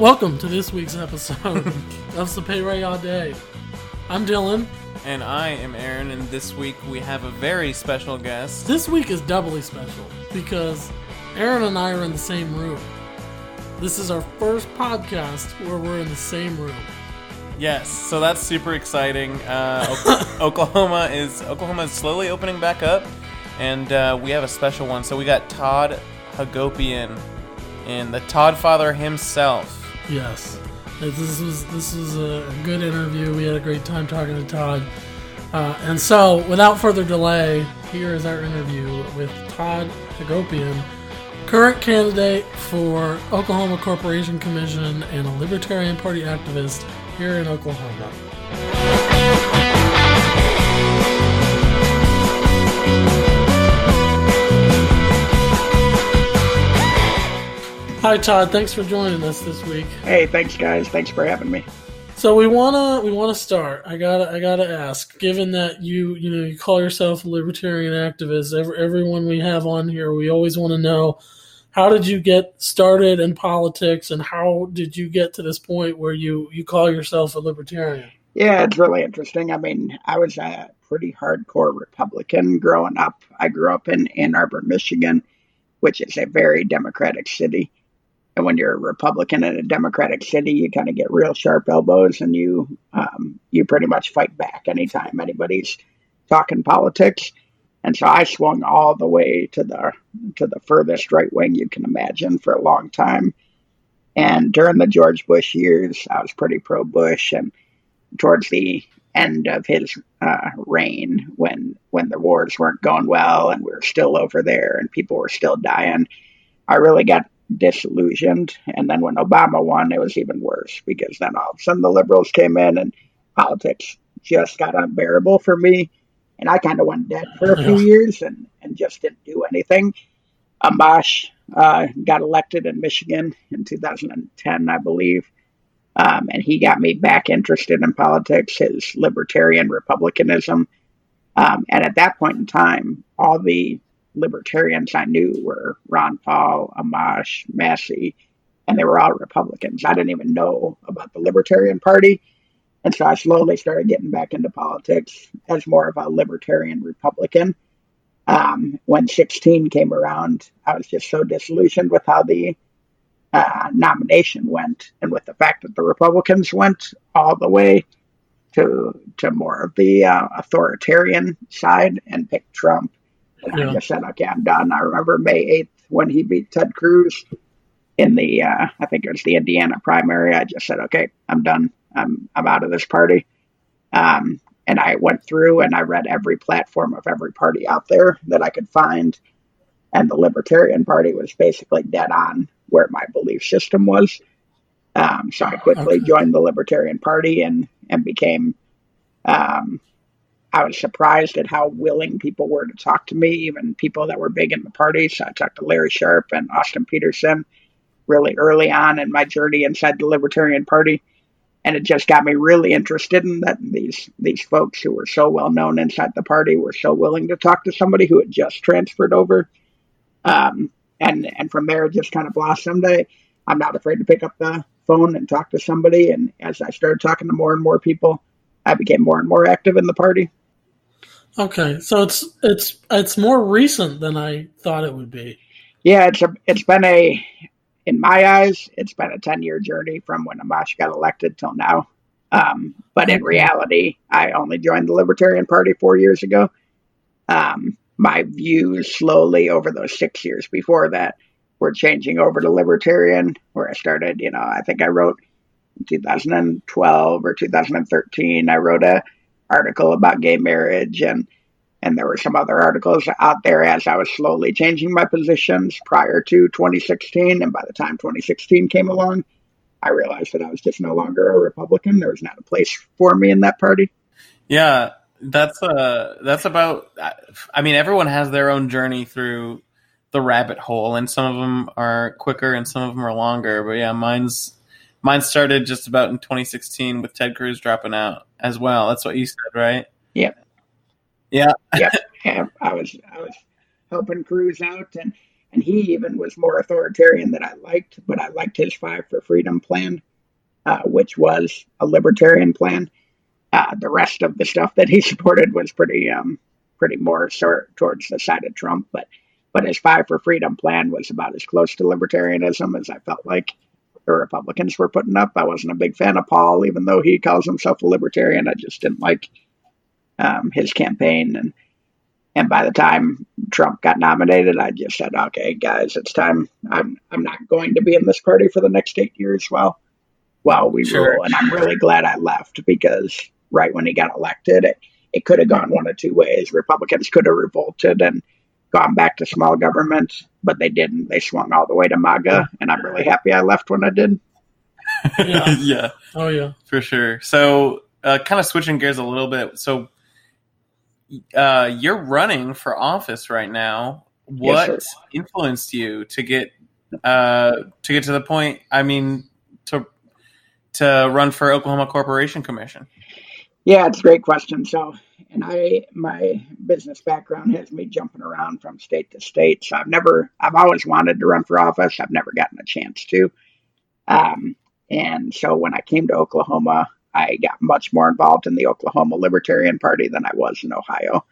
Welcome to this week's episode of Sapere All Day. I'm Dylan. And I am Aaron, and this week we have a very special guest. This week is doubly special because Aaron and I are in the same room. This is our first podcast where we're in the same room. Yes, so that's super exciting. Uh, Oklahoma is Oklahoma is slowly opening back up, and uh, we have a special one. So we got Todd Hagopian, and the Todd Father himself. Yes, this was this was a good interview. We had a great time talking to Todd. Uh, and so, without further delay, here is our interview with Todd Hagopian, current candidate for Oklahoma Corporation Commission and a Libertarian Party activist here in Oklahoma. Hi Todd, thanks for joining us this week. Hey, thanks guys. Thanks for having me. So we wanna we wanna start. I gotta I gotta ask. Given that you you know you call yourself a libertarian activist, every, everyone we have on here, we always want to know how did you get started in politics, and how did you get to this point where you you call yourself a libertarian? Yeah, it's really interesting. I mean, I was a pretty hardcore Republican growing up. I grew up in Ann Arbor, Michigan, which is a very democratic city. And when you're a Republican in a Democratic city, you kind of get real sharp elbows, and you um, you pretty much fight back anytime anybody's talking politics. And so I swung all the way to the to the furthest right wing you can imagine for a long time. And during the George Bush years, I was pretty pro Bush, and towards the end of his uh, reign, when when the wars weren't going well and we were still over there and people were still dying, I really got disillusioned. And then when Obama won, it was even worse because then all of a sudden the liberals came in and politics just got unbearable for me. And I kind of went dead for a few years and, and just didn't do anything. Amash uh, got elected in Michigan in 2010, I believe. Um, and he got me back interested in politics, his libertarian republicanism. Um, and at that point in time, all the libertarians I knew were Ron Paul, Amash, Massie, and they were all Republicans. I didn't even know about the Libertarian Party. And so I slowly started getting back into politics as more of a libertarian Republican. Um, when 16 came around, I was just so disillusioned with how the uh, nomination went and with the fact that the Republicans went all the way to to more of the uh, authoritarian side and picked Trump yeah. I just said, okay, I'm done. I remember May 8th when he beat Ted Cruz in the, uh, I think it was the Indiana primary. I just said, okay, I'm done. I'm, I'm out of this party. Um, and I went through and I read every platform of every party out there that I could find. And the Libertarian Party was basically dead on where my belief system was. Um, so I quickly okay. joined the Libertarian Party and, and became um, I was surprised at how willing people were to talk to me, even people that were big in the party. So I talked to Larry Sharpe and Austin Petersen really early on in my journey inside the Libertarian Party. And it just got me really interested in that these these folks who were so well known inside the party were so willing to talk to somebody who had just transferred over. Um, and and from there, it just kind of blossomed. I, I'm not afraid to pick up the phone and talk to somebody. And as I started talking to more and more people, I became more and more active in the party. Okay, so it's it's it's more recent than I thought it would be. Yeah, it's a it's been a in my eyes, it's been a ten year journey from when Amash got elected till now. Um, but in reality, I only joined the Libertarian Party four years ago. Um, my views slowly over those six years before that were changing over to Libertarian, where I started. You know, I think I wrote in 2012 or 2013. I wrote a article about gay marriage and and there were some other articles out there as I was slowly changing my positions prior to 2016 and by the time 2016 came along I realized that I was just no longer a Republican. There was not a place for me in that party. Yeah that's uh that's about I mean everyone has their own journey through the rabbit hole and some of them are quicker and some of them are longer but yeah mine's Mine started just about in 2016 with Ted Cruz dropping out as well. That's what you said, right? Yep. Yeah. yep. Yeah, I was I was helping Cruz out, and and he even was more authoritarian than I liked, but I liked his Five for Freedom plan, uh, which was a libertarian plan. Uh, the rest of the stuff that he supported was pretty um, pretty more sort towards the side of Trump, but but his Five for Freedom plan was about as close to libertarianism as I felt like the Republicans were putting up. I wasn't a big fan of Paul, even though he calls himself a libertarian. I just didn't like um, his campaign, and and by the time Trump got nominated, I just said, "Okay, guys, it's time. I'm I'm not going to be in this party for the next eight years while while we sure. rule." And I'm really glad I left because right when he got elected, it, it could have gone one of two ways. Republicans could have revolted and gone back to small governments, but they didn't. They swung all the way to MAGA, and I'm really happy I left when I did. yeah. yeah. Oh yeah. For sure. So, uh, kind of switching gears a little bit. So, uh, you're running for office right now. What yes, influenced you to get uh, to get to the point? I mean, to to run for Oklahoma Corporation Commission. Yeah, it's a great question. So, and I, my business background has me jumping around from state to state. So I've never, I've always wanted to run for office. I've never gotten a chance to. Um, and so when I came to Oklahoma, I got much more involved in the Oklahoma Libertarian Party than I was in Ohio.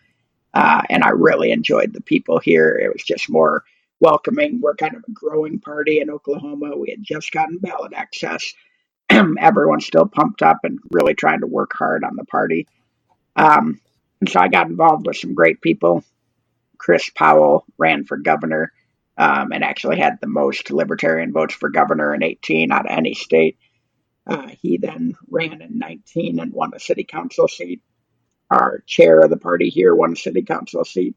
Uh, and I really enjoyed the people here. It was just more welcoming. We're kind of a growing party in Oklahoma. We had just gotten ballot access. everyone's still pumped up and really trying to work hard on the party. Um, and so I got involved with some great people. Chris Powell ran for governor um, and actually had the most libertarian votes for governor in 18 out of any state. Uh, he then ran in 19 and won a city council seat. Our chair of the party here won a city council seat.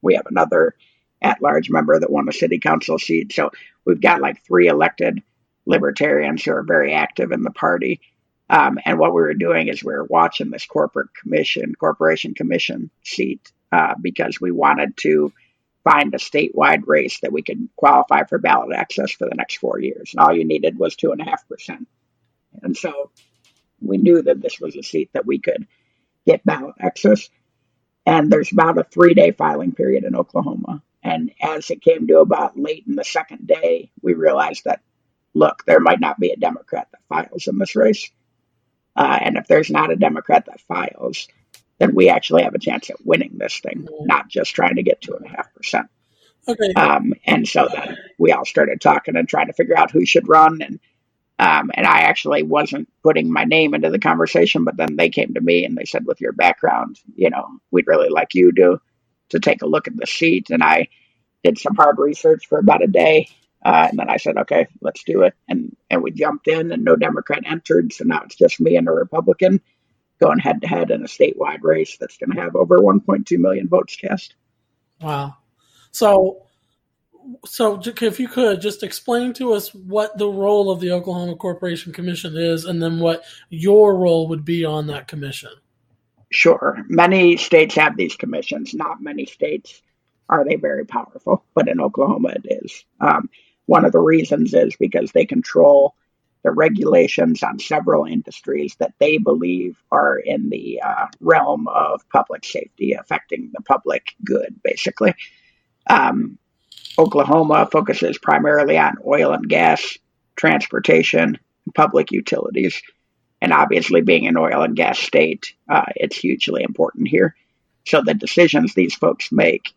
We have another at large member that won a city council seat. So we've got like three elected libertarians who are very active in the party. Um, and what we were doing is we were watching this corporate commission, corporation commission seat, uh, because we wanted to find a statewide race that we could qualify for ballot access for the next four years. And all you needed was two and a half percent. And so we knew that this was a seat that we could get ballot access. And there's about a three day filing period in Oklahoma. And as it came to about late in the second day, we realized that look, there might not be a Democrat that files in this race. Uh, and if there's not a Democrat that files, then we actually have a chance at winning this thing, not just trying to get two and a half percent. Okay. Um, and so then we all started talking and trying to figure out who should run. And um, and I actually wasn't putting my name into the conversation, but then they came to me and they said, with your background, you know, we'd really like you to to take a look at the seat. And I did some hard research for about a day uh, and then I said, okay, let's do it. And, and we jumped in, and no Democrat entered. So now it's just me and a Republican going head to head in a statewide race that's going to have over 1.2 million votes cast. Wow. So, so if you could just explain to us what the role of the Oklahoma Corporation Commission is, and then what your role would be on that commission. Sure. Many states have these commissions. Not many states are they very powerful, but in Oklahoma it is. Um, one of the reasons is because they control the regulations on several industries that they believe are in the uh, realm of public safety, affecting the public good, basically. Um, Oklahoma focuses primarily on oil and gas, transportation, public utilities. And obviously, being an oil and gas state, uh, it's hugely important here. So the decisions these folks make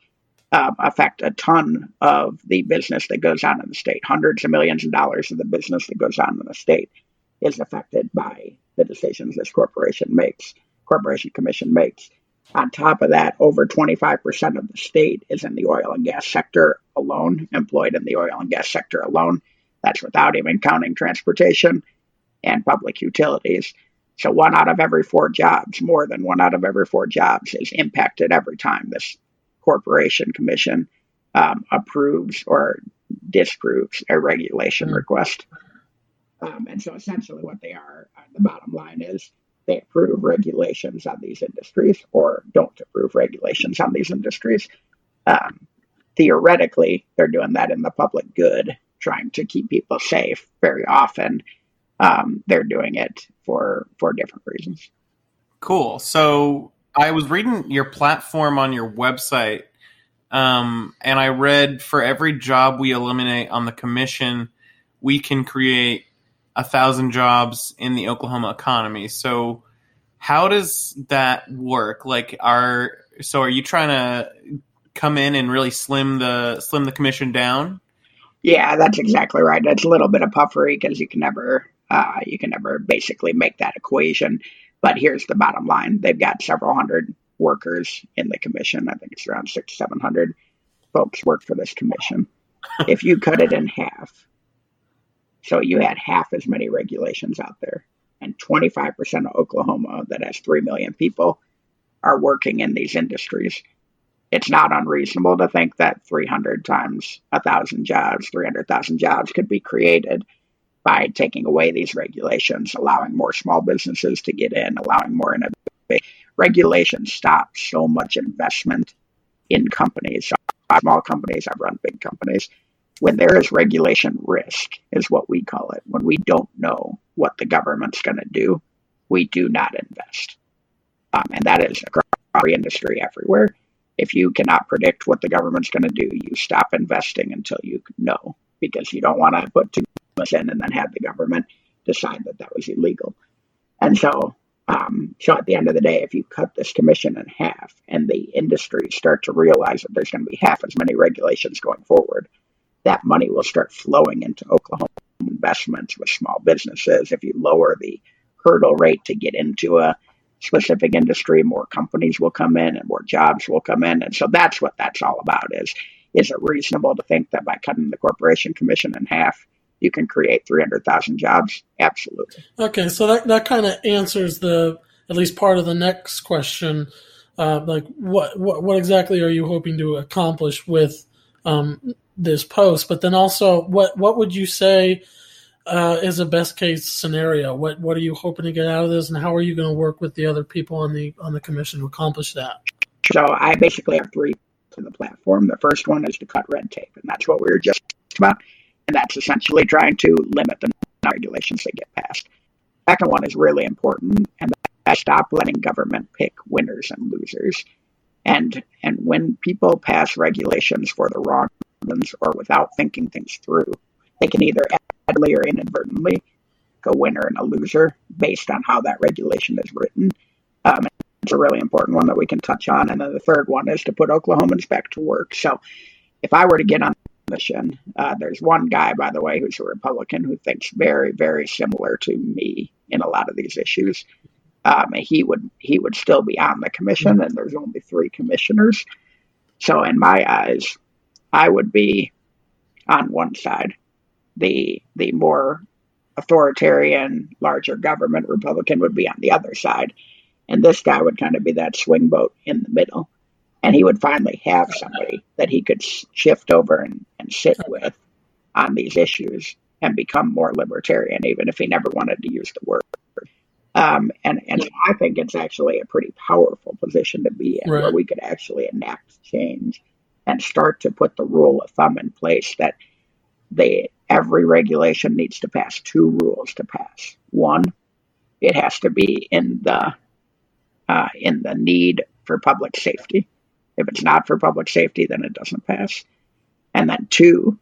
um, affect a ton of the business that goes on in the state. Hundreds of millions of dollars of the business that goes on in the state is affected by the decisions this corporation makes, corporation commission makes. On top of that, over 25% of the state is in the oil and gas sector alone, employed in the oil and gas sector alone. That's without even counting transportation and public utilities. So one out of every four jobs, more than one out of every four jobs, is impacted every time this Corporation Commission um, approves or disapproves a regulation mm-hmm. request. Um, and so essentially, what they are, uh, the bottom line is they approve regulations on these industries or don't approve regulations on these industries. Um, theoretically, they're doing that in the public good, trying to keep people safe. Very often, um, they're doing it for for different reasons. Cool. So I was reading your platform on your website, um, and I read for every job we eliminate on the commission, we can create a thousand jobs in the Oklahoma economy. So how does that work? Like, are so are you trying to come in and really slim the slim the commission down? Yeah, that's exactly right. It's a little bit of puffery because you can never uh, you can never basically make that equation. But here's the bottom line: they've got several hundred workers in the commission. I think it's around six seven hundred folks work for this commission. if you cut it in half, so you had half as many regulations out there, and 25% of Oklahoma, that has 3 million people, are working in these industries. It's not unreasonable to think that 300 times 1,000 jobs, 300,000 jobs could be created by taking away these regulations, allowing more small businesses to get in, allowing more innovation. Regulation stops so much investment in companies. Small companies have run big companies when there is regulation risk, is what we call it. When we don't know what the government's going to do, we do not invest. Um, and that is across every industry everywhere. If you cannot predict what the government's going to do, you stop investing until you know because you don't want to put too in and then have the government decide that that was illegal. And so, um, so at the end of the day, if you cut this commission in half and the industries start to realize that there's going to be half as many regulations going forward, that money will start flowing into Oklahoma investments with small businesses. If you lower the hurdle rate to get into a specific industry, more companies will come in and more jobs will come in. And so that's what that's all about is is it reasonable to think that by cutting the corporation commission in half, you can create 300,000 jobs? Absolutely. Okay, so that, that kind of answers the at least part of the next question. Uh, like, what, what what exactly are you hoping to accomplish with um, this post, but then also what what would you say uh, is a best case scenario? What what are you hoping to get out of this, and how are you going to work with the other people on the on the commission to accomplish that? So I basically have three to the platform. The first one is to cut red tape, and that's what we were just about, and that's essentially trying to limit the regulations that get passed. Second one is really important, and that's stop letting government pick winners and losers. And and when people pass regulations for the wrong reasons or without thinking things through. They can either advertently or inadvertently a winner and a loser based on how that regulation is written. Um, it's a really important one that we can touch on. And then the third one is to put Oklahomans back to work. So if I were to get on mission, uh, there's one guy, by the way, who's a Republican who thinks very, very similar to me in a lot of these issues. Um, he would he would still be on the commission, and there's only three commissioners. So in my eyes, I would be on one side, the the more authoritarian, larger government Republican would be on the other side, and this guy would kind of be that swing boat in the middle, and he would finally have somebody that he could shift over and, and sit with on these issues and become more libertarian, even if he never wanted to use the word. Um, and and so I think it's actually a pretty powerful position to be in, right. where we could actually enact change and start to put the rule of thumb in place that they every regulation needs to pass two rules to pass. One, it has to be in the uh, in the need for public safety. If it's not for public safety, then it doesn't pass. And then two,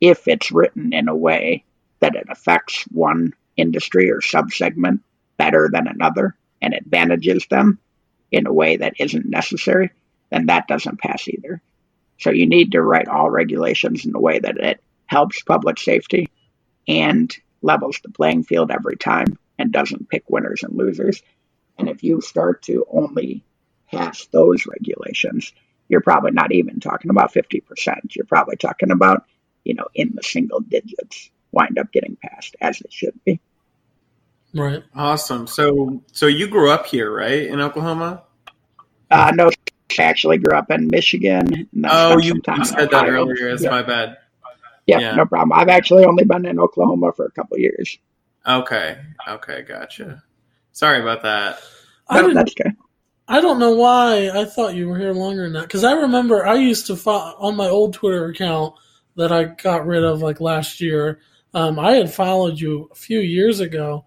if it's written in a way that it affects one industry or subsegment better than another and advantages them in a way that isn't necessary, then that doesn't pass either. So you need to write all regulations in a way that it helps public safety and levels the playing field every time and doesn't pick winners and losers. And if you start to only pass those regulations, you're probably not even talking about 50%. You're probably talking about, you know, in the single digits wind up getting passed as it should be. Right. Awesome. So, so you grew up here, right, in Oklahoma? Uh, no, I actually grew up in Michigan. oh, you, you said that earlier. It's yeah. my bad. Yeah, yeah, no problem. I've actually only been in Oklahoma for a couple years. Okay. Okay. Gotcha. Sorry about that. I no, that's okay. I don't know why I thought you were here longer than that. Because I remember I used to follow on my old Twitter account that I got rid of like last year. Um, I had followed you a few years ago,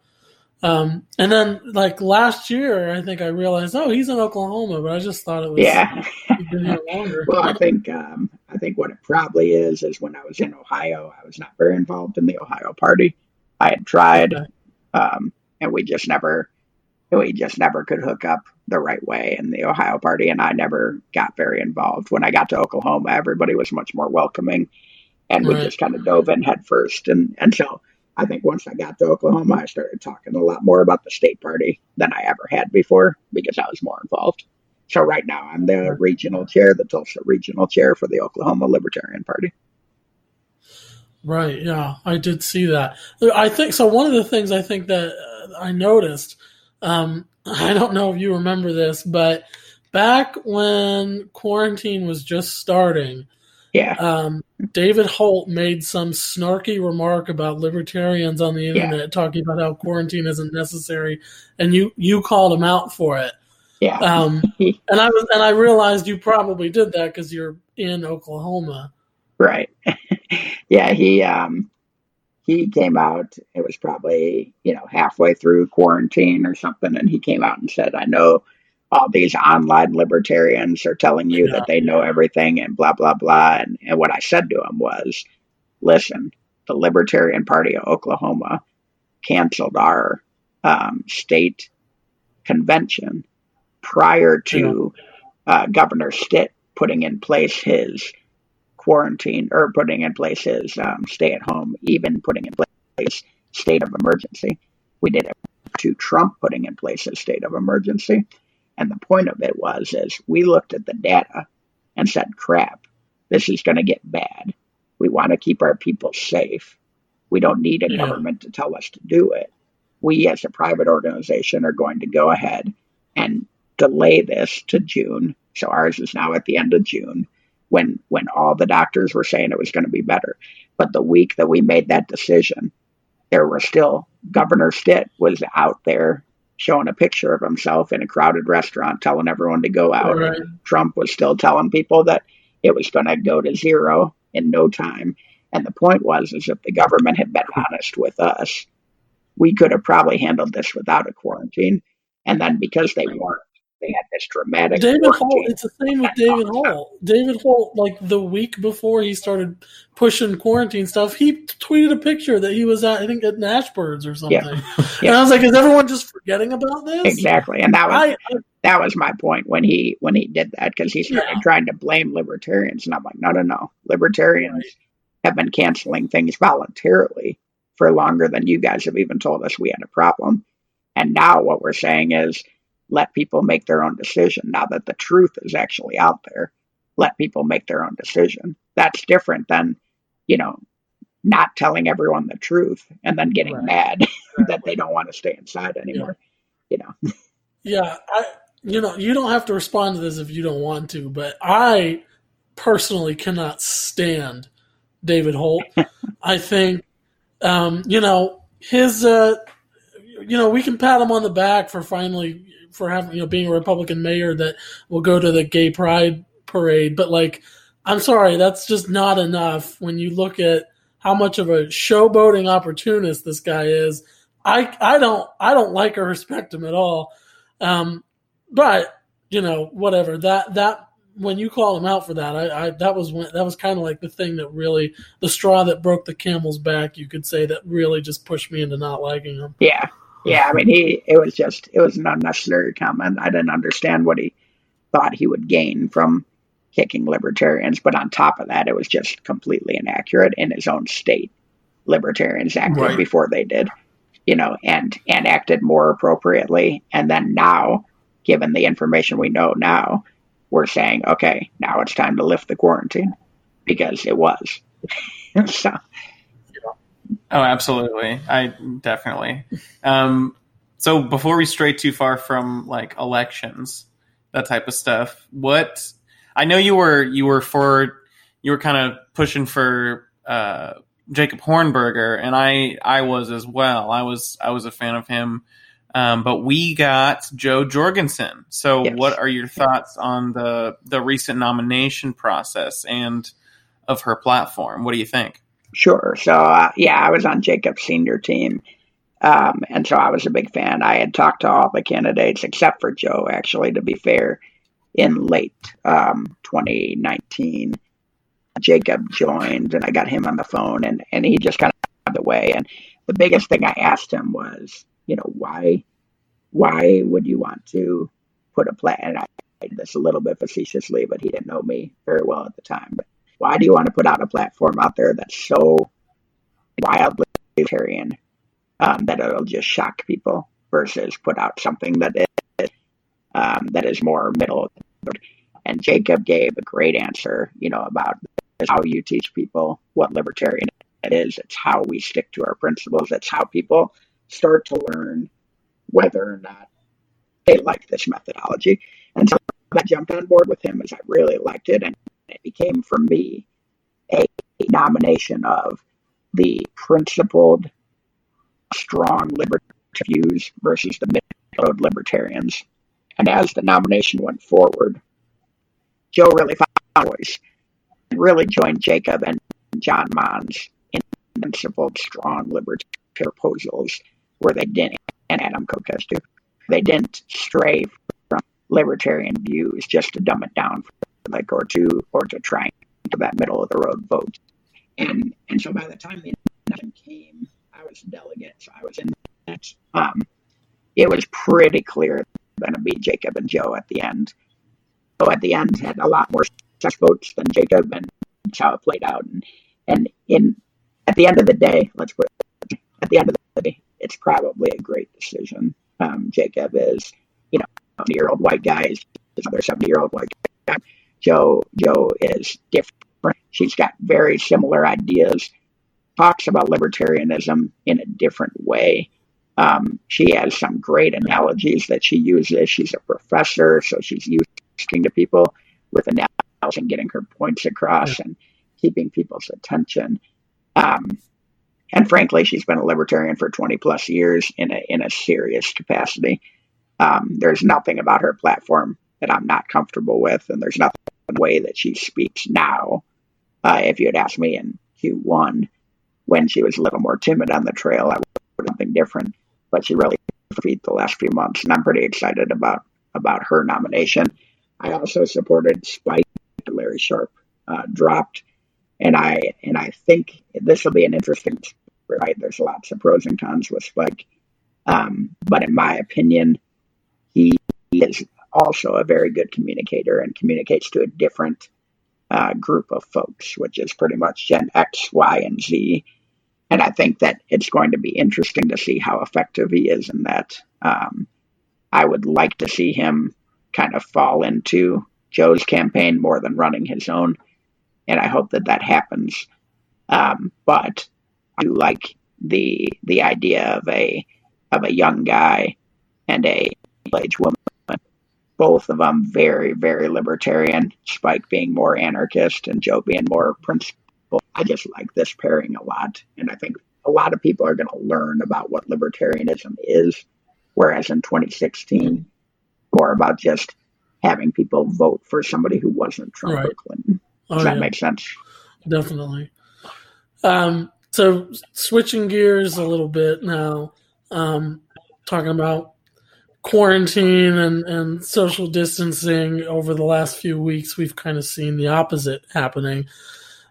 um, and then like last year, I think I realized, oh, he's in Oklahoma, but I just thought it was Yeah. been here longer. Well, I think um, I think what it probably is is when I was in Ohio, I was not very involved in the Ohio party. I had tried, Okay. um, and we just never we just never could hook up the right way in the Ohio party, and I never got very involved. When I got to Oklahoma, everybody was much more welcoming, and we just kind of dove in head first. And and so I think once I got to Oklahoma, I started talking a lot more about the state party than I ever had before because I was more involved. So right now I'm the regional chair, the Tulsa regional chair for the Oklahoma Libertarian Party. Right. Yeah, I did see that. I think so. One of the things I think that uh, I noticed, um, I don't know if you remember this, but back when quarantine was just starting, Yeah, um, David Holt made some snarky remark about libertarians on the internet, talking about how quarantine isn't necessary, and you you called him out for it. yeah, Um, and I was and I realized you probably did that because you're in Oklahoma. right. yeah, he um he came out. It was probably you know halfway through quarantine or something, and he came out and said, "I know." All these online libertarians are telling you Yeah. that they know everything and blah blah blah. And, and what I said to him was, "Listen, the Libertarian Party of Oklahoma canceled our um, state convention prior to uh, Governor Stitt putting in place his quarantine or putting in place his um, stay at home, even putting in place state of emergency. We did it to Trump putting in place a state of emergency. And the point of it was is we looked at the data and said, crap, this is going to get bad. We want to keep our people safe. We don't need a Yeah. government to tell us to do it. We, as a private organization, are going to go ahead and delay this to June. So ours is now at the end of June when when all the doctors were saying it was going to be better. But the week that we made that decision, there were still Governor Stitt was out there showing a picture of himself in a crowded restaurant telling everyone to go out. Right. Trump was still telling people that it was going to go to zero in no time. And the point was, is if the government had been honest with us, we could have probably handled this without a quarantine. And then because they weren't, they had this dramatic David Holt. it's the same with David Holt. David Holt, like the week before he started pushing quarantine stuff, he tweeted a picture that he was at, I think, at Nashbirds or something. Yeah. And I was like, is everyone just forgetting about this? Exactly, and that was I, I that was my point when he when he did that because he started Yeah. trying to blame libertarians, and I'm like, no, no, no, libertarians have been canceling things voluntarily for longer than you guys have even told us we had a problem. And now what we're saying is let people make their own decision. Now that the truth is actually out there, let people make their own decision. That's different than, you know, not telling everyone the truth and then getting Right. mad that they don't want to stay inside anymore. You know, Yeah, I you know, you don't have to respond to this if you don't want to, but I personally cannot stand David Holt. I think um, you know, his uh you know, we can pat him on the back for finally for having you know being a Republican mayor that will go to the gay pride parade, but like I'm sorry, that's just not enough when you look at how much of a showboating opportunist this guy is. I I don't I don't like or respect him at all. Um, but you know, whatever that that when you call him out for that, I, I that was when that was kind of like the thing that really the straw that broke the camel's back. You could say that really just pushed me into not liking him. Yeah. Yeah. I mean, he, it was just, it was an unnecessary comment. I didn't understand what he thought he would gain from kicking libertarians. But on top of that, it was just completely inaccurate in his own state. Libertarians acted Right. before they did, you know, and, and acted more appropriately. And then now, given the information we know now, we're saying, okay, now it's time to lift the quarantine because it was. so, Oh, absolutely. I definitely. Um, so before we stray too far from like elections, that type of stuff, what I know you were you were for you were kind of pushing for uh, Jacob Hornberger, and I I was as well. I was I was a fan of him. Um, but we got Jo Jorgensen. So, Yes. what are your thoughts on the the recent nomination process and of her platform? What do you think? Sure. So uh, yeah, I was on Jacob's senior team, um, and so I was a big fan. I had talked to all the candidates except for Jo, actually. To be fair, in late um, 2019, Jacob joined, and I got him on the phone, and and he just kind of the way. And the biggest thing I asked him was, you know, why why would you want to put a plan? And I this a little bit facetiously, but he didn't know me very well at the time. But why do you want to put out a platform out there that's so wildly libertarian um, that it'll just shock people versus put out something that is um, that is more middle? And Jacob gave a great answer, you know, about how you teach people what libertarian is. It's how we stick to our principles. It's how people start to learn whether or not they like this methodology. And so I jumped on board with him as I really liked it, and it became for me a nomination of the principled, strong libertarian views versus the middle libertarians. And as the nomination went forward, Jo really found voice and really joined Jacob and John Monds in principled, strong libertarian proposals where they didn't, and Adam Kokesh too, they didn't stray from libertarian views just to dumb it down for like or to or to try to that middle of the road vote. And and so by the time the election came, I was a delegate, so I was in that. Um, it was pretty clear that it was going to be Jacob and Jo at the end. So at the end, had a lot more success votes than Jacob, and that's how it played out. And and in at the end of the day, let's put it, at the end of the day, it's probably a great decision. Um, Jacob is, you know, a year old white guy is another 70 year old white guy. Jo Jo is different. She's got very similar ideas. Talks about libertarianism in a different way. Um, she has some great analogies that she uses. She's a professor, so she's used to people with analogies and getting her points across and keeping people's attention. Um, and frankly, she's been a libertarian for 20 plus years in a in a serious capacity. Um, there's nothing about her platform that I'm not comfortable with, and there's nothing in the way that she speaks now. Uh, if you had asked me in Q1 when she was a little more timid on the trail, I would have something different. But she really feet the last few months, and I'm pretty excited about about her nomination. I also supported Spike. Larry Sharpe uh, dropped, and I and I think this will be an interesting right. There's lots of pros and cons with Spike, um, but in my opinion, he is also a very good communicator and communicates to a different uh, group of folks, which is pretty much Gen X, Y, and Z. And I think that it's going to be interesting to see how effective he is in that. Um, I would like to see him kind of fall into Jo's campaign more than running his own, and I hope that that happens. Um, but I like the the idea of a of a young guy and a middle-aged woman both of them very, very libertarian. Spike being more anarchist and Jo being more principled. I just like this pairing a lot. And I think a lot of people are going to learn about what libertarianism is. Whereas in 2016, more about just having people vote for somebody who wasn't Trump right. or Clinton. Does oh, that yeah. make sense? Definitely. Um, so switching gears a little bit now, um, talking about quarantine and, and social distancing over the last few weeks, we've kind of seen the opposite happening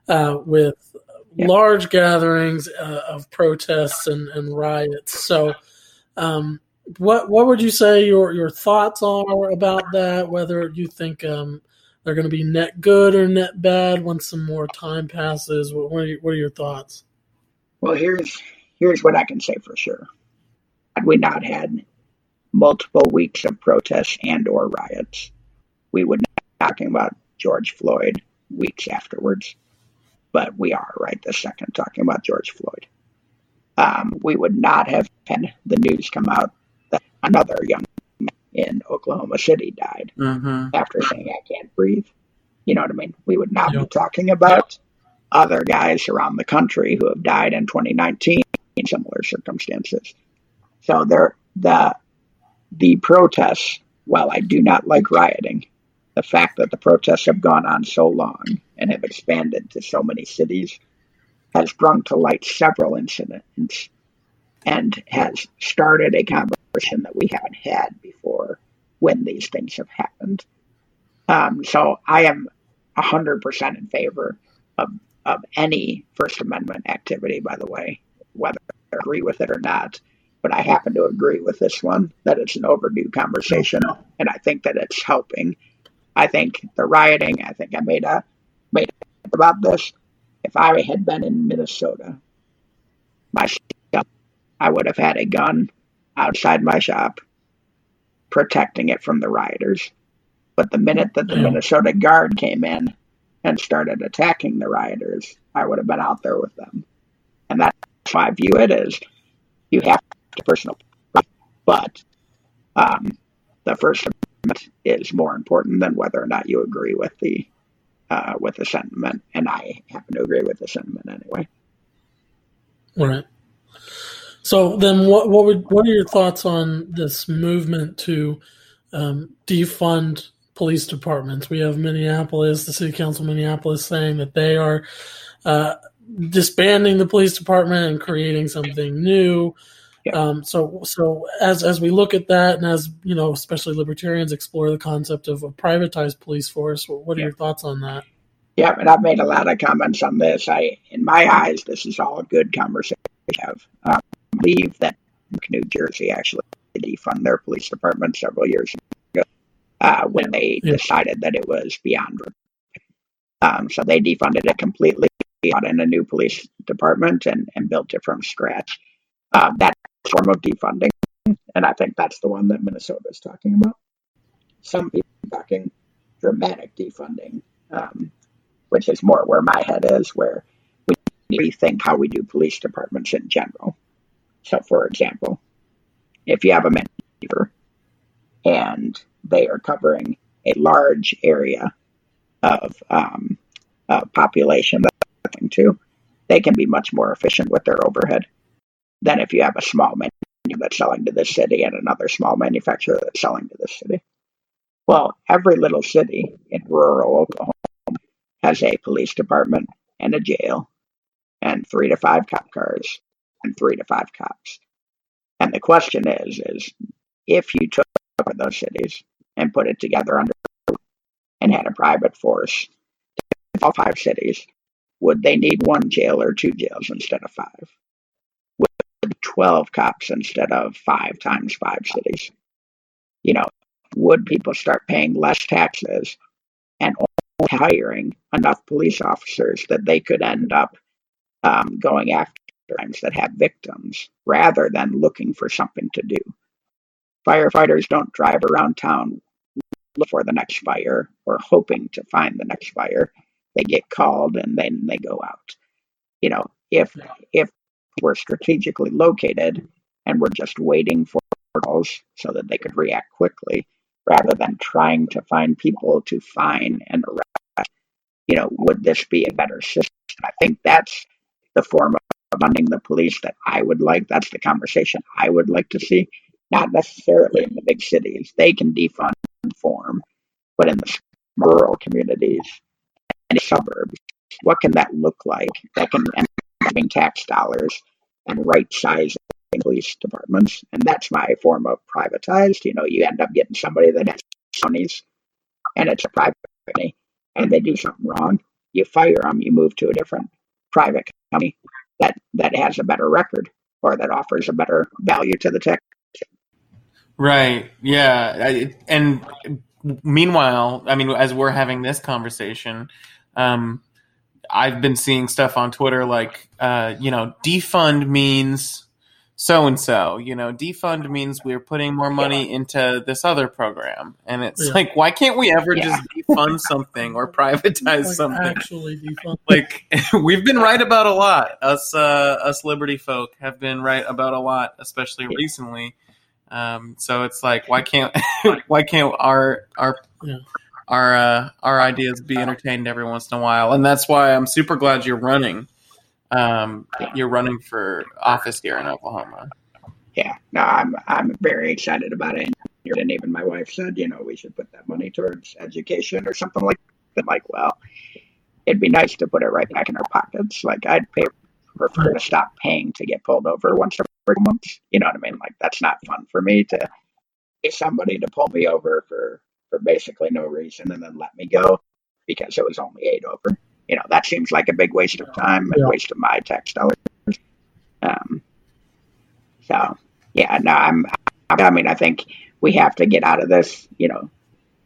uh, with yeah. large gatherings uh, of protests and, and riots. So, um, what what would you say your your thoughts are about that? Whether you think um, they're going to be net good or net bad once some more time passes? What, what, are, your, what are your thoughts? Well, here's here's what I can say for sure. Had we not had multiple weeks of protests and or riots. We would not be talking about George Floyd weeks afterwards, but we are right this second talking about George Floyd. Um, we would not have had the news come out that another young man in Oklahoma City died mm-hmm. after saying, I can't breathe. You know what I mean? We would not yep. be talking about yep. other guys around the country who have died in 2019 in similar circumstances. So there, the the protests, while I do not like rioting, the fact that the protests have gone on so long and have expanded to so many cities has brought to light several incidents and has started a conversation that we haven't had before when these things have happened. Um, so I am 100% in favor of, of any First Amendment activity, by the way, whether I agree with it or not. But I happen to agree with this one that it's an overdue conversation, and I think that it's helping. I think the rioting. I think I made a made a about this. If I had been in Minnesota myself, I would have had a gun outside my shop, protecting it from the rioters. But the minute that the. Minnesota Guard came in and started attacking the rioters, I would have been out there with them. And that's why I view it: is you have personal, but um, the First Amendment is more important than whether or not you agree with the uh, with the sentiment, and I happen to agree with the sentiment anyway. Right. So then, what what would what are your thoughts on this movement to um, defund police departments? We have Minneapolis, the City Council Minneapolis, saying that they are uh, disbanding the police department and creating something new. Yeah. Um, so, so as as we look at that, and as you know, especially libertarians explore the concept of a privatized police force, what are yeah. your thoughts on that? Yeah, and I've made a lot of comments on this. I, in my eyes, this is all a good conversation have. Um, I believe that New Jersey actually defund their police department several years ago uh, when they yeah. decided that it was beyond. Um, so they defunded it completely, brought in a new police department, and, and built it from scratch. Uh, that form of defunding, and I think that's the one that Minnesota is talking about. Some people are talking dramatic defunding, um, which is more where my head is, where we rethink how we do police departments in general. So, for example, if you have a maneuver and they are covering a large area of um, population that they're to, they can be much more efficient with their overhead than if you have a small manufacturer that's selling to this city and another small manufacturer that's selling to this city. Well, every little city in rural Oklahoma has a police department and a jail and three to five cop cars and three to five cops. And the question is, is if you took those cities and put it together under and had a private force, all five cities, would they need one jail or two jails instead of five? 12 cops instead of five times five cities? You know, would people start paying less taxes and hiring enough police officers that they could end up um, going after crimes that have victims rather than looking for something to do? Firefighters don't drive around town look for the next fire or hoping to find the next fire. They get called and then they go out. You know, if if were strategically located and were just waiting for calls so that they could react quickly rather than trying to find people to find and arrest. You know, would this be a better system? I think that's the form of funding the police that I would like. That's the conversation I would like to see. Not necessarily in the big cities. They can defund and form, but in the rural communities and suburbs, what can that look like? That can tax dollars and right sizing police departments. And that's my form of privatized. You know, you end up getting somebody that has monies and it's a private company and they do something wrong. You fire them, you move to a different private company that, that has a better record or that offers a better value to the tech. Right. Yeah. And meanwhile, I mean, as we're having this conversation, um, I've been seeing stuff on Twitter like, uh, you know, defund means so and so. You know, defund means we're putting more money into this other program, and it's yeah. like, why can't we ever yeah. just defund something or privatize like something? Actually, defund. Like we've been right about a lot. Us, uh, us Liberty folk have been right about a lot, especially yeah. recently. Um, so it's like, why can't why can't our our our uh, our ideas be entertained every once in a while, and that's why I'm super glad you're running. Um, you're running for office here in Oklahoma. Yeah, no, I'm I'm very excited about it. And even my wife said, you know, we should put that money towards education or something like that. Like, well, it'd be nice to put it right back in our pockets. Like, I'd pay prefer to stop paying to get pulled over once every month. You know what I mean? Like that's not fun for me to get somebody to pull me over for for basically no reason and then let me go because it was only eight over. You know, that seems like a big waste of time and Yeah. waste of my tax dollars. Um, so yeah, no, I'm. I mean, I think we have to get out of this. You know,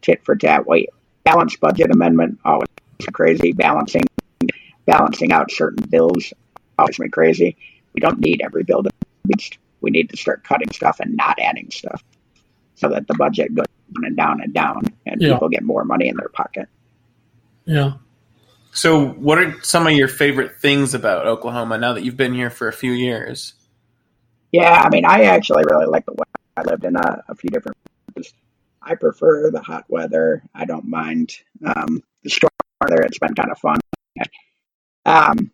tit for tat. Wait, balanced budget amendment always crazy. Balancing balancing out certain bills always me crazy. We don't need every bill to be. We need to start cutting stuff and not adding stuff, so that the budget goes down and down and down, and Yeah. people get more money in their pocket. Yeah. So, what are some of your favorite things about Oklahoma now that you've been here for a few years? Yeah, I mean, I actually really like the weather. I lived in a, a few different places. I prefer the hot weather. I don't mind um, the storm weather. It's been kind of fun. Um,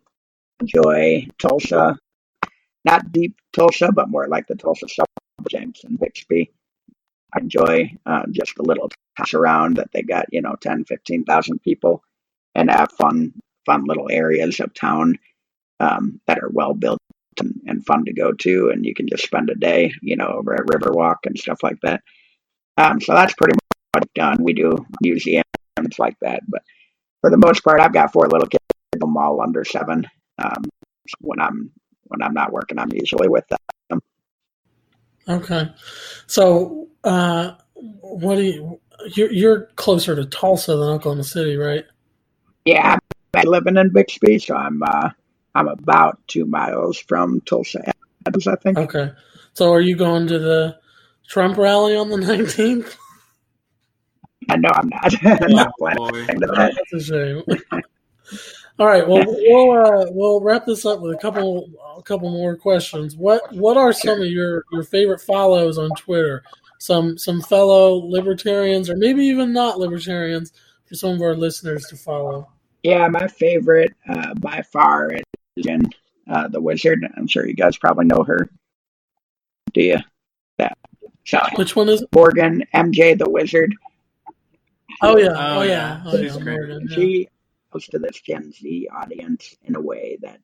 enjoy Tulsa, not deep Tulsa, but more like the Tulsa suburbs, Jenks and Bixby. Enjoy uh, just the little toss around that they got, you know, 10, 15,000 people and have fun, fun little areas of town um, that are well built and, and fun to go to, and you can just spend a day, you know, over at Riverwalk and stuff like that. Um, so that's pretty much done. We do museums like that, but for the most part, I've got four little kids, them all under seven. Um, when I'm when I'm not working, I'm usually with them. Okay. So, uh, what do you? You're, you're closer to Tulsa than Oklahoma City, right? Yeah, I'm living in Bixby, so I'm uh, I'm about two miles from Tulsa, Adams, I think. Okay. So, are you going to the Trump rally on the 19th? I know I'm not. I'm not planning boy. to that. That's a shame. All right. Well, we'll uh, we'll wrap this up with a couple a couple more questions. What what are some of your, your favorite follows on Twitter? Some some fellow libertarians, or maybe even not libertarians, for some of our listeners to follow. Yeah, my favorite uh, by far is Jen, uh, the Wizard. I'm sure you guys probably know her. Do you? Yeah. So Which one is? it? Morgan MJ the Wizard. Oh yeah. Oh, Oh, yeah. yeah. Oh, She's yeah. great. Morgan, yeah. She goes to this Gen Z audience in a way that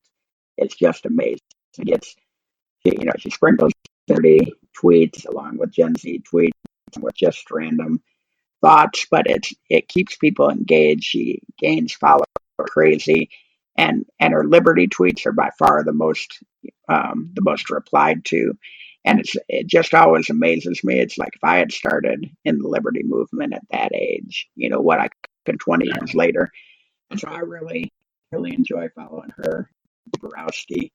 it's just amazing. It's she, you know she sprinkles 30 tweets along with Gen Z tweets with just random thoughts, but it's it keeps people engaged. She gains followers crazy, and and her liberty tweets are by far the most um, the most replied to. And it's it just always amazes me. It's like if I had started in the liberty movement at that age, you know what I could 20 years later. So I really really enjoy following her. Borowski,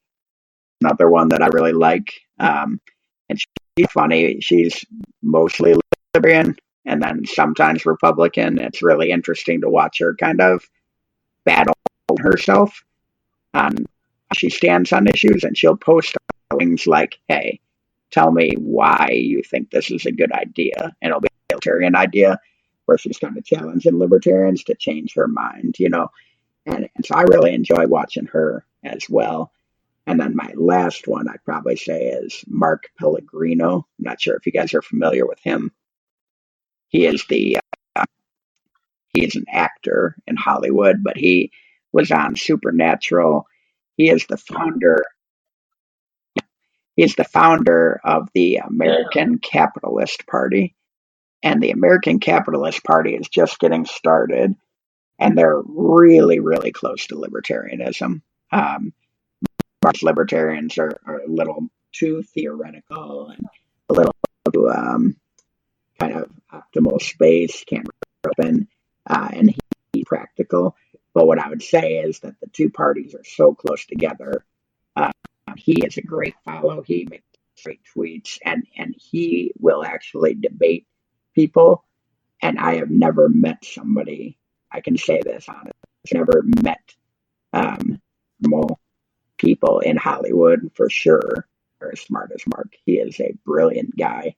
another one that I really like. Um, and she's funny. She's mostly libertarian and then sometimes Republican. It's really interesting to watch her kind of battle herself on how she stands on issues, and she'll post things like, "Hey, tell me why you think this is a good idea," and it'll be a libertarian idea where she's kind of challenging libertarians to change her mind, you know. And, and so I really enjoy watching her as well. And then my last one I'd probably say is Mark Pellegrino. I'm not sure if you guys are familiar with him. He is the uh, he is an actor in Hollywood, but he was on Supernatural. He is the founder. He is the founder of the American Capitalist Party, and the American Capitalist Party is just getting started, and they're really, really close to libertarianism. Um, most libertarians are, are a little too theoretical and a little too um, kind of optimal space, can't open, uh, and he, practical. But what I would say is that the two parties are so close together. Uh, he is a great follow. He makes great tweets, and and he will actually debate people. And I have never met somebody. I can say this honestly. I've never met um, more people in Hollywood for sure are as smart as Mark. He is a brilliant guy,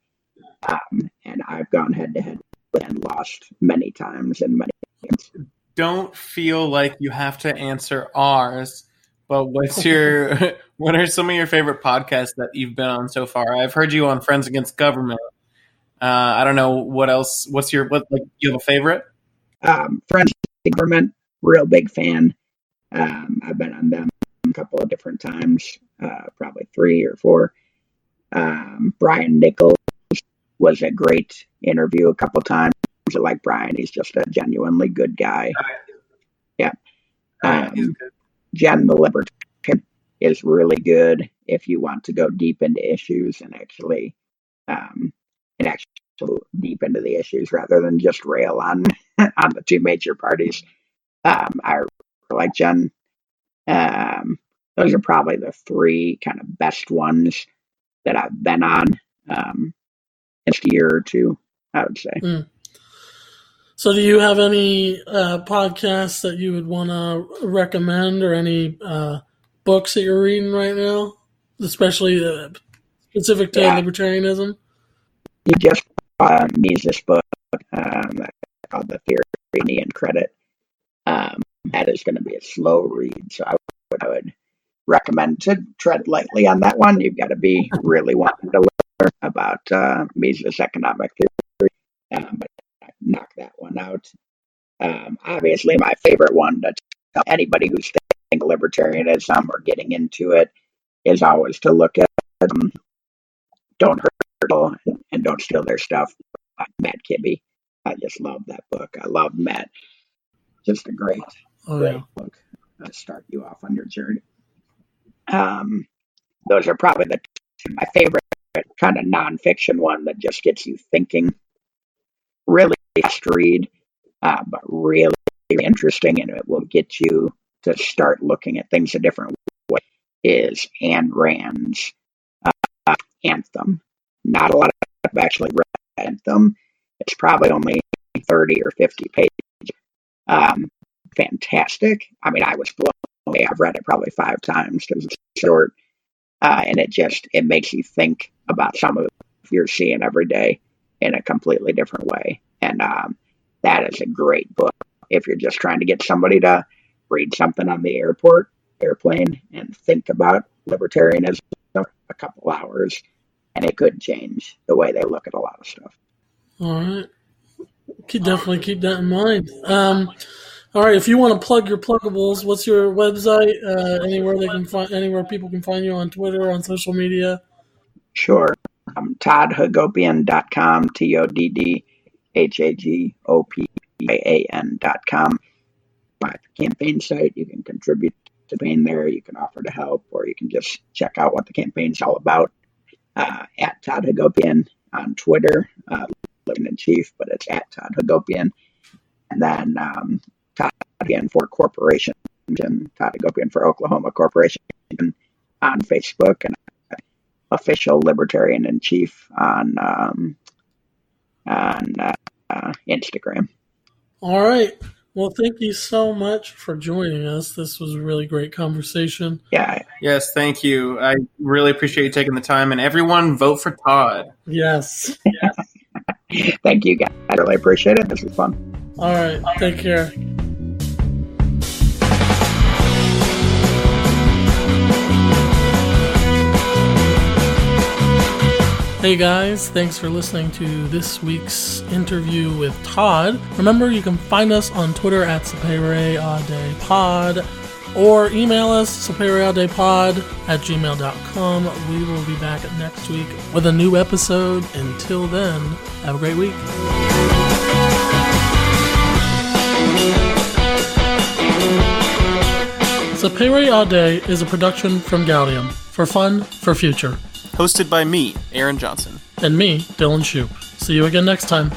um, and I've gone head to head and lost many times and many Times. Don't feel like you have to answer ours, but what's your what are some of your favorite podcasts that you've been on so far? I've heard you on Friends Against Government. Uh, I don't know what else. What's your what? Like, you have a favorite? Um, the Government, real big fan. Um, I've been on them a couple of different times, uh, probably three or four. Um, Brian Nichols was a great interview a couple of times. I like Brian; he's just a genuinely good guy. Yeah. Um, Jen the Libertarian is really good if you want to go deep into issues and actually um, and actually deep into the issues rather than just rail on on the two major parties. Um, I like Jen. Um, those are probably the three kind of best ones that I've been on um, this year or two. I would say. Mm. So, do you have any uh, podcasts that you would want to recommend, or any uh, books that you're reading right now, especially uh, specific to yeah. libertarianism? You just uh, Mises book um, called The Theory Credit. Um, that is going to be a slow read, so I would, I would recommend to tread lightly on that one. You've got to be really wanting to learn about uh, Mises economic theory, um, knock that one out. Um, obviously, my favorite one to tell anybody who's thinking libertarianism or getting into it is always to look at um, Don't Hurt and Don't Steal Their Stuff by Matt Kibbe. I just love that book. I love Matt. Just a great, oh, great yeah. book to start you off on your journey. Um, those are probably the my favorite kind of nonfiction one that just gets you thinking. Really fast read, uh, but really interesting, and it will get you to start looking at things a different way. Is Ayn Rand's uh, Anthem? Not a lot have actually read them. It's probably only thirty or fifty pages. Um, fantastic. I mean, I was blown away. I've read it probably five times because it's short, uh, and it just it makes you think about some of you're seeing every day in a completely different way. And um, that is a great book if you're just trying to get somebody to read something on the airport airplane and think about libertarianism a couple hours, and it could change the way they look at a lot of stuff. All right, could definitely keep that in mind. Um, all right, if you want to plug your pluggables, what's your website? Uh, anywhere they can find, anywhere people can find you on Twitter, on social media. Sure, um, ToddHagopian.com, T O D D H A G O P A N dot com. My campaign site, you can contribute to campaign there. You can offer to help, or you can just check out what the campaign's all about uh, at Todd Hagopian on Twitter, uh, living in chief, but it's at Todd Hagopian. And then um, Todd Hagopian for Corporation and Todd Hagopian for Oklahoma Corporation on Facebook and official Libertarian in Chief on um, on uh, uh, Instagram. All right. Well, thank you so much for joining us. This was a really great conversation. Yeah. Yes, thank you. I really appreciate you taking the time. And everyone, vote for Todd. Yes. yes. thank you, guys. I really appreciate it. This was fun. All right. Take care. Hey guys, thanks for listening to this week's interview with Todd. Remember, you can find us on Twitter at Pod or email us SapereAudePod at gmail.com. We will be back next week with a new episode. Until then, have a great week. Sapere Aude is a production from Gaudium. For fun, for future. Hosted by me, Aaron Johnson. And me, Dylan Shoop. See you again next time.